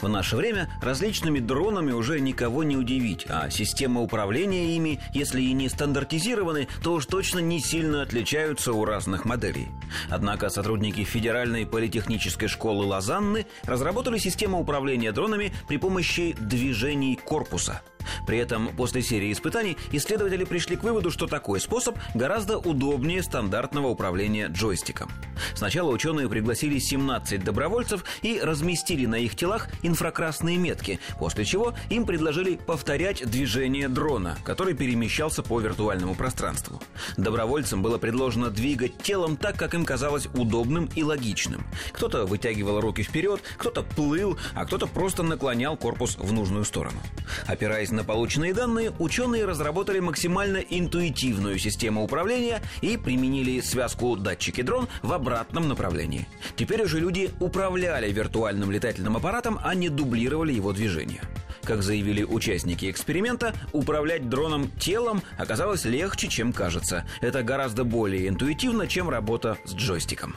В наше время различными дронами уже никого не удивить, а системы управления ими, если и не стандартизированы, то уж точно не сильно отличаются у разных моделей. Однако сотрудники Федеральной политехнической школы Лозанны разработали систему управления дронами при помощи движений корпуса – при этом после серии испытаний исследователи пришли к выводу, что такой способ гораздо удобнее стандартного управления джойстиком. Сначала ученые пригласили 17 добровольцев и разместили на их телах инфракрасные метки, после чего им предложили повторять движение дрона, который перемещался по виртуальному пространству. Добровольцам было предложено двигать телом так, как им казалось удобным и логичным. Кто-то вытягивал руки вперед, кто-то плыл, а кто-то просто наклонял корпус в нужную сторону. Опираясь на полученные данные, ученые разработали максимально интуитивную систему управления и применили связку датчики-дрон в обратном направлении. Теперь уже люди управляли виртуальным летательным аппаратом, а не дублировали его движение. Как заявили участники эксперимента, управлять дроном телом оказалось легче, чем кажется. Это гораздо более интуитивно, чем работа с джойстиком.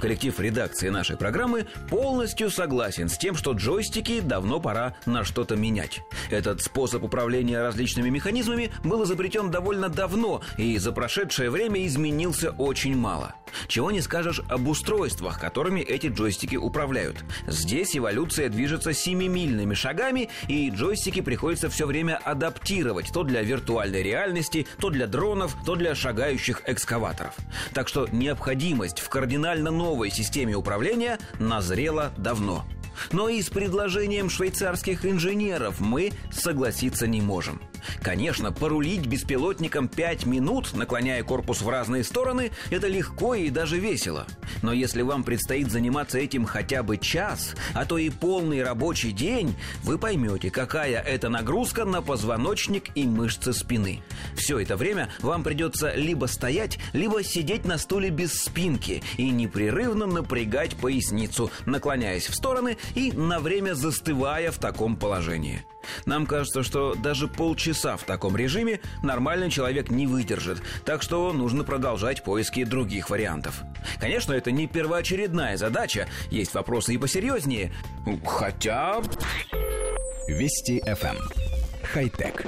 Коллектив редакции нашей программы полностью согласен с тем, что джойстики давно пора на что-то менять. Этот способ управления различными механизмами был изобретен довольно давно и за прошедшее время изменился очень мало. Чего не скажешь об устройствах, которыми эти джойстики управляют. Здесь эволюция движется семимильными шагами, и джойстики приходится все время адаптировать то для виртуальной реальности, то для дронов, то для шагающих экскаваторов. Так что необходимость в кардинально новой системе управления назрела давно. Но и с предложением швейцарских инженеров мы согласиться не можем. Конечно, порулить беспилотником 5 минут, наклоняя корпус в разные стороны, это легко и даже весело. Но если вам предстоит заниматься этим хотя бы час, а то и полный рабочий день, вы поймете, какая это нагрузка на позвоночник и мышцы спины. Все это время вам придется либо стоять, либо сидеть на стуле без спинки и непрерывно напрягать поясницу, наклоняясь в стороны и на время застывая в таком положении. Нам кажется, что даже полчаса в таком режиме нормальный человек не выдержит, так что нужно продолжать поиски других вариантов. Конечно, это не первоочередная задача, есть вопросы и посерьезнее, хотя... Вести FM. Эм. Хай-тек.